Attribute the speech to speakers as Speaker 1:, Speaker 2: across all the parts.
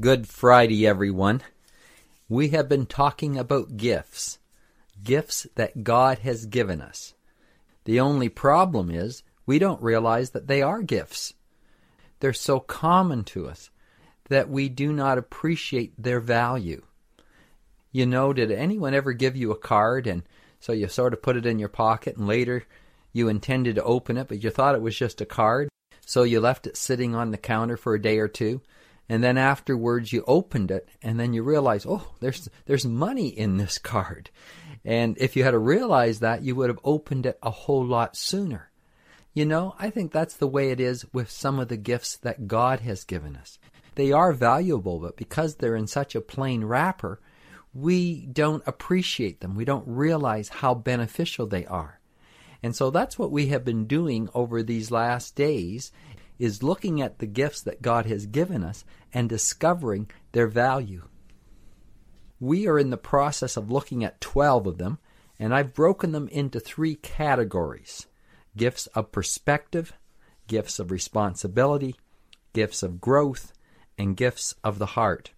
Speaker 1: Good Friday, everyone. We have been talking about gifts, gifts that God has given us. The only problem is we don't realize that they are gifts. They're so common to us that we do not appreciate their value. You know, did anyone ever give you a card and so you sort of put it in your pocket and later you intended to open it, but you thought it was just a card? So you left it sitting on the counter for a day or two and then afterwards you opened it and then you realize oh there's there's money in this card. And if you had realized that you would have opened it a whole lot sooner. You know i think that's the way it is with some of the gifts that god has given us. They are valuable but because they're in such a plain wrapper we don't appreciate them. We don't realize how beneficial they are. And so that's what we have been doing over these last days is looking at the gifts that God has given us and discovering their value. We are in the process of looking at 12 of them, and I've broken them into three categories gifts of perspective, gifts of responsibility, gifts of growth, and gifts of the heart.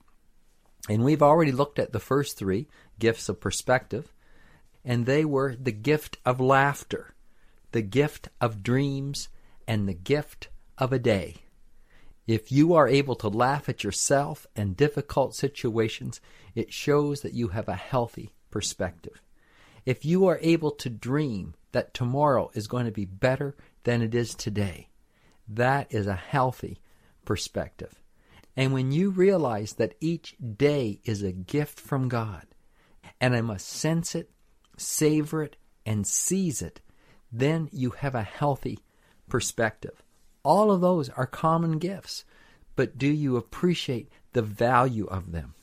Speaker 1: And we've already looked at the first three gifts of perspective, and they were the gift of laughter, the gift of dreams, and the gift of a day. If you are able to laugh at yourself and difficult situations, it shows that you have a healthy perspective. If you are able to dream that tomorrow is going to be better than it is today, that is a healthy perspective. And when you realize that each day is a gift from God, and I must sense it, savor it, and seize it, then you have a healthy perspective. All of those are common gifts, but do you appreciate the value of them?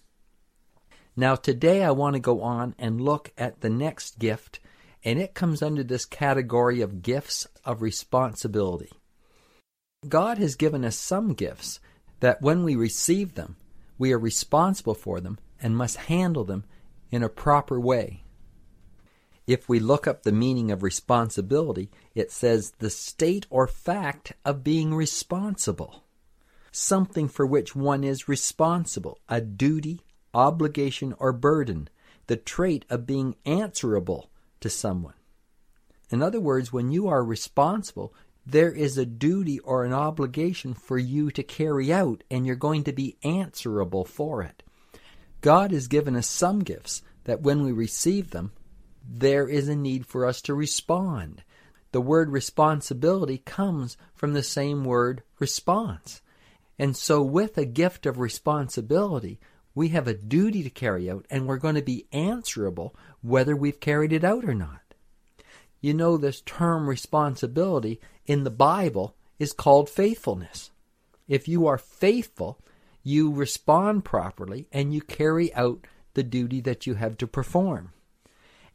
Speaker 1: Now, today I want to go on and look at the next gift, and it comes under this category of gifts of responsibility. God has given us some gifts that when we receive them, we are responsible for them and must handle them in a proper way. If we look up the meaning of responsibility, it says the state or fact of being responsible. Something for which one is responsible, a duty, obligation, or burden, the trait of being answerable to someone. In other words, when you are responsible, there is a duty or an obligation for you to carry out, and you're going to be answerable for it. God has given us some gifts that when we receive them, there is a need for us to respond. The word responsibility comes from the same word response. And so, with a gift of responsibility, we have a duty to carry out, and we're going to be answerable whether we've carried it out or not. You know, this term responsibility in the Bible is called faithfulness. If you are faithful, you respond properly and you carry out the duty that you have to perform.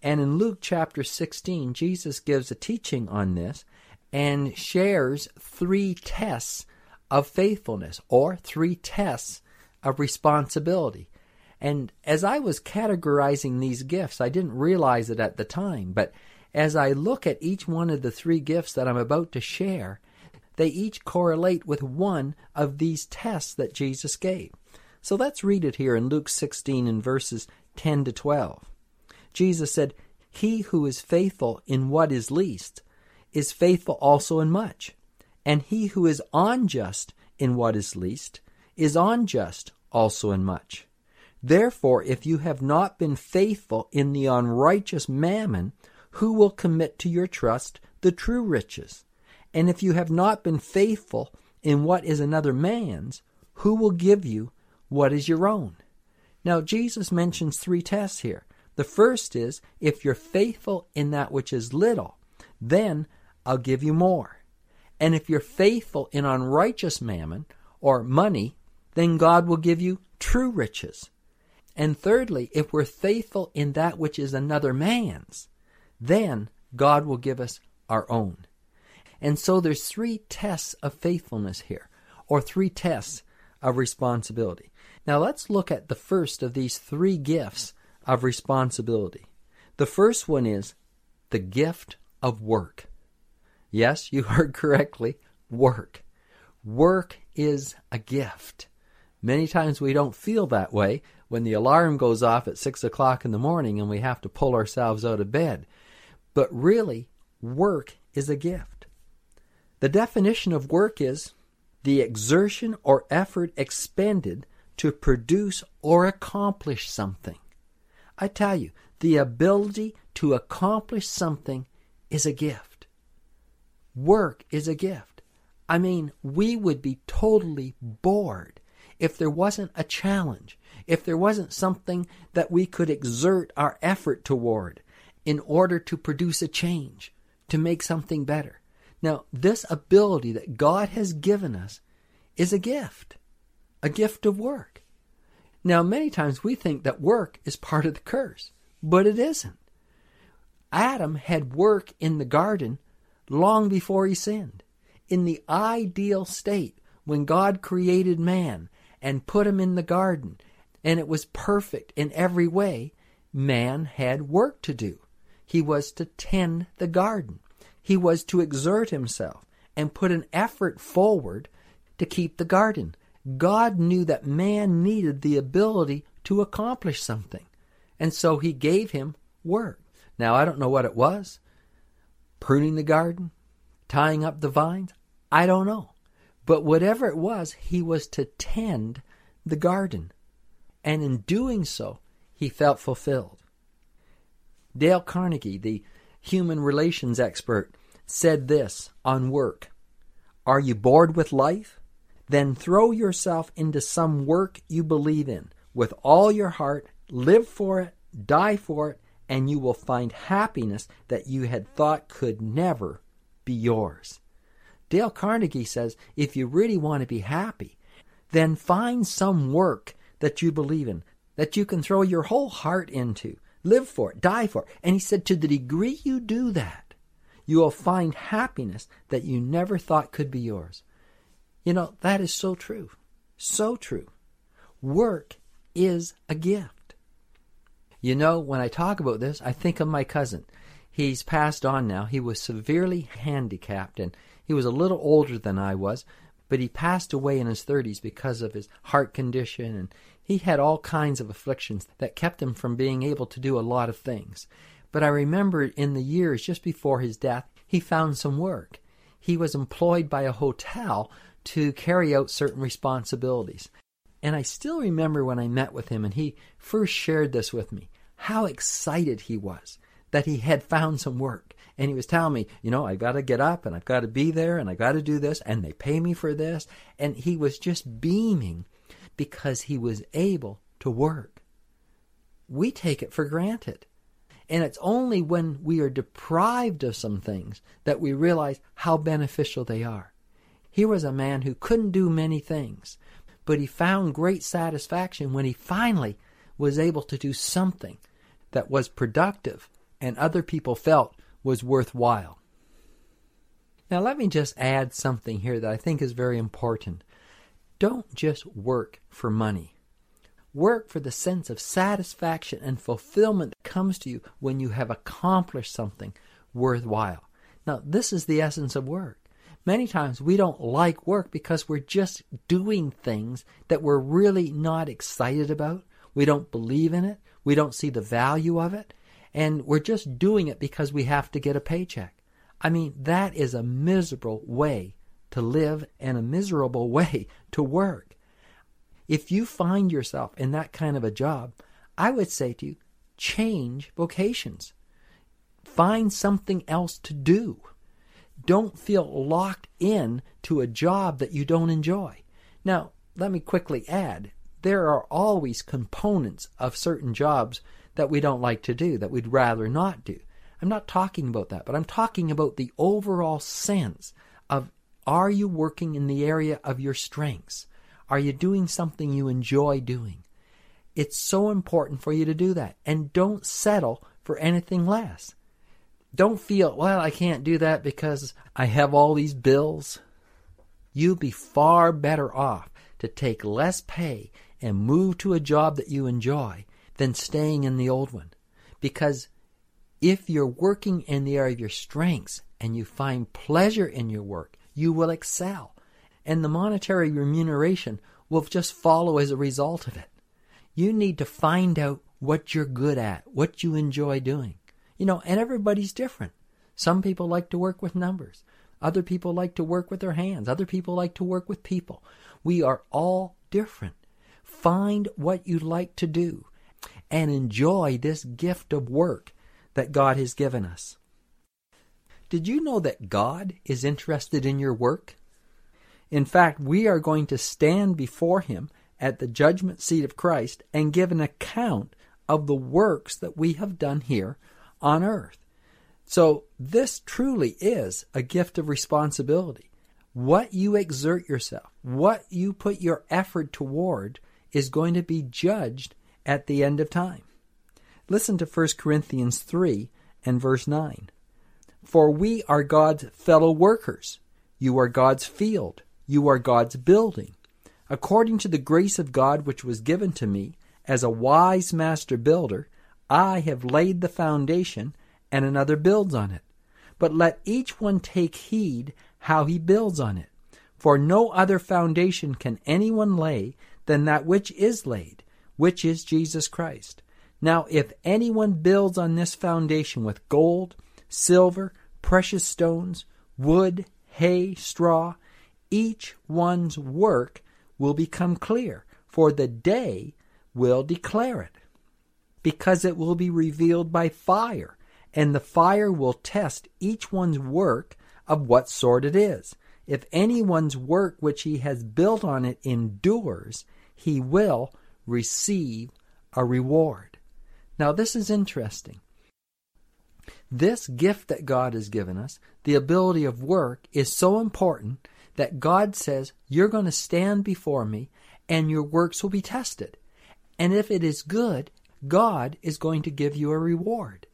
Speaker 1: And in Luke chapter 16, Jesus gives a teaching on this and shares three tests of faithfulness or three tests of responsibility. And as I was categorizing these gifts, I didn't realize it at the time, but as I look at each one of the three gifts that I'm about to share, they each correlate with one of these tests that Jesus gave. So let's read it here in Luke 16 in verses 10 to 12. Jesus said, He who is faithful in what is least is faithful also in much. And he who is unjust in what is least is unjust also in much. Therefore, if you have not been faithful in the unrighteous mammon, who will commit to your trust the true riches? And if you have not been faithful in what is another man's, who will give you what is your own? Now, Jesus mentions three tests here. The first is if you're faithful in that which is little, then I'll give you more. And if you're faithful in unrighteous mammon or money, then God will give you true riches. And thirdly, if we're faithful in that which is another man's, then God will give us our own. And so there's three tests of faithfulness here, or three tests of responsibility. Now let's look at the first of these three gifts of responsibility. The first one is the gift of work. Yes, you heard correctly, work. Work is a gift. Many times we don't feel that way when the alarm goes off at six o'clock in the morning and we have to pull ourselves out of bed. But really, work is a gift. The definition of work is the exertion or effort expended to produce or accomplish something. I tell you, the ability to accomplish something is a gift. Work is a gift. I mean, we would be totally bored if there wasn't a challenge, if there wasn't something that we could exert our effort toward in order to produce a change, to make something better. Now, this ability that God has given us is a gift, a gift of work. Now, many times we think that work is part of the curse, but it isn't. Adam had work in the garden long before he sinned. In the ideal state, when God created man and put him in the garden, and it was perfect in every way, man had work to do. He was to tend the garden. He was to exert himself and put an effort forward to keep the garden. God knew that man needed the ability to accomplish something, and so he gave him work. Now, I don't know what it was pruning the garden, tying up the vines, I don't know. But whatever it was, he was to tend the garden. And in doing so, he felt fulfilled. Dale Carnegie, the human relations expert, said this on work Are you bored with life? Then throw yourself into some work you believe in with all your heart, live for it, die for it, and you will find happiness that you had thought could never be yours. Dale Carnegie says if you really want to be happy, then find some work that you believe in, that you can throw your whole heart into, live for it, die for it. And he said to the degree you do that, you will find happiness that you never thought could be yours. You know, that is so true. So true. Work is a gift. You know, when I talk about this, I think of my cousin. He's passed on now. He was severely handicapped and he was a little older than I was, but he passed away in his 30s because of his heart condition and he had all kinds of afflictions that kept him from being able to do a lot of things. But I remember in the years just before his death, he found some work. He was employed by a hotel to carry out certain responsibilities. And I still remember when I met with him and he first shared this with me how excited he was that he had found some work. And he was telling me, you know, I got to get up and I've got to be there and I got to do this and they pay me for this. And he was just beaming because he was able to work. We take it for granted. And it's only when we are deprived of some things that we realize how beneficial they are. Here was a man who couldn't do many things, but he found great satisfaction when he finally was able to do something that was productive and other people felt was worthwhile. Now, let me just add something here that I think is very important. Don't just work for money. Work for the sense of satisfaction and fulfillment that comes to you when you have accomplished something worthwhile. Now, this is the essence of work. Many times we don't like work because we're just doing things that we're really not excited about we don't believe in it. We don't see the value of it. And we're just doing it because we have to get a paycheck. I mean, that is a miserable way to live and a miserable way to work. If you find yourself in that kind of a job, I would say to you, change vocations. Find something else to do. Don't feel locked in to a job that you don't enjoy. Now, let me quickly add there are always components of certain jobs that we don't like to do, that we'd rather not do. I'm not talking about that, but I'm talking about the overall sense of are you working in the area of your strengths? Are you doing something you enjoy doing? It's so important for you to do that. And don't settle for anything less. Don't feel, well, I can't do that because I have all these bills. You'd be far better off to take less pay and move to a job that you enjoy than staying in the old one. Because if you're working in the area of your strengths and you find pleasure in your work, you will excel. And the monetary remuneration will just follow as a result of it. You need to find out what you're good at, what you enjoy doing. You know, and everybody's different. Some people like to work with numbers. Other people like to work with their hands. Other people like to work with people. We are all different. Find what you like to do and enjoy this gift of work that God has given us. Did you know that God is interested in your work? In fact, we are going to stand before Him at the judgment seat of Christ and give an account of the works that we have done here on earth. So, this truly is a gift of responsibility. What you exert yourself, what you put your effort toward, is going to be judged at the end of time. Listen to 1 Corinthians 3 and verse 9. For we are God's fellow workers. You are God's field. You are God's building. According to the grace of God which was given to me, as a wise master builder, I have laid the foundation, and another builds on it. But let each one take heed how he builds on it. For no other foundation can anyone lay than that which is laid, which is Jesus Christ. Now, if anyone builds on this foundation with gold, silver, precious stones, wood, hay, straw, each one's work will become clear, for the day will declare it, because it will be revealed by fire, and the fire will test each one's work of what sort it is. If anyone's work which he has built on it endures, he will receive a reward. Now, this is interesting. This gift that God has given us, the ability of work, is so important that God says, You're going to stand before me and your works will be tested. And if it is good, God is going to give you a reward.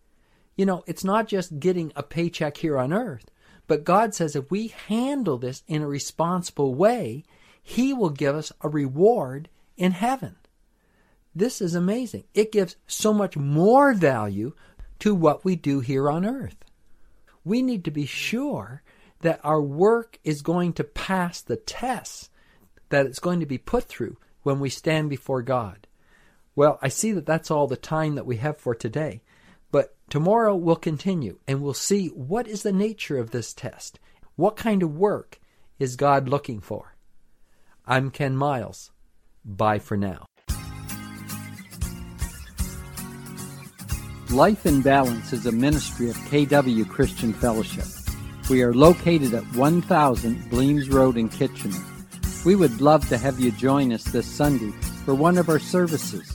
Speaker 1: You know, it's not just getting a paycheck here on earth, but God says if we handle this in a responsible way, He will give us a reward in heaven. This is amazing. It gives so much more value to what we do here on earth. We need to be sure that our work is going to pass the tests that it's going to be put through when we stand before God. Well, I see that that's all the time that we have for today. But tomorrow we'll continue and we'll see what is the nature of this test. What kind of work is God looking for? I'm Ken Miles. Bye for now.
Speaker 2: Life in Balance is a ministry of KW Christian Fellowship. We are located at 1000 Bleams Road in Kitchener. We would love to have you join us this Sunday for one of our services.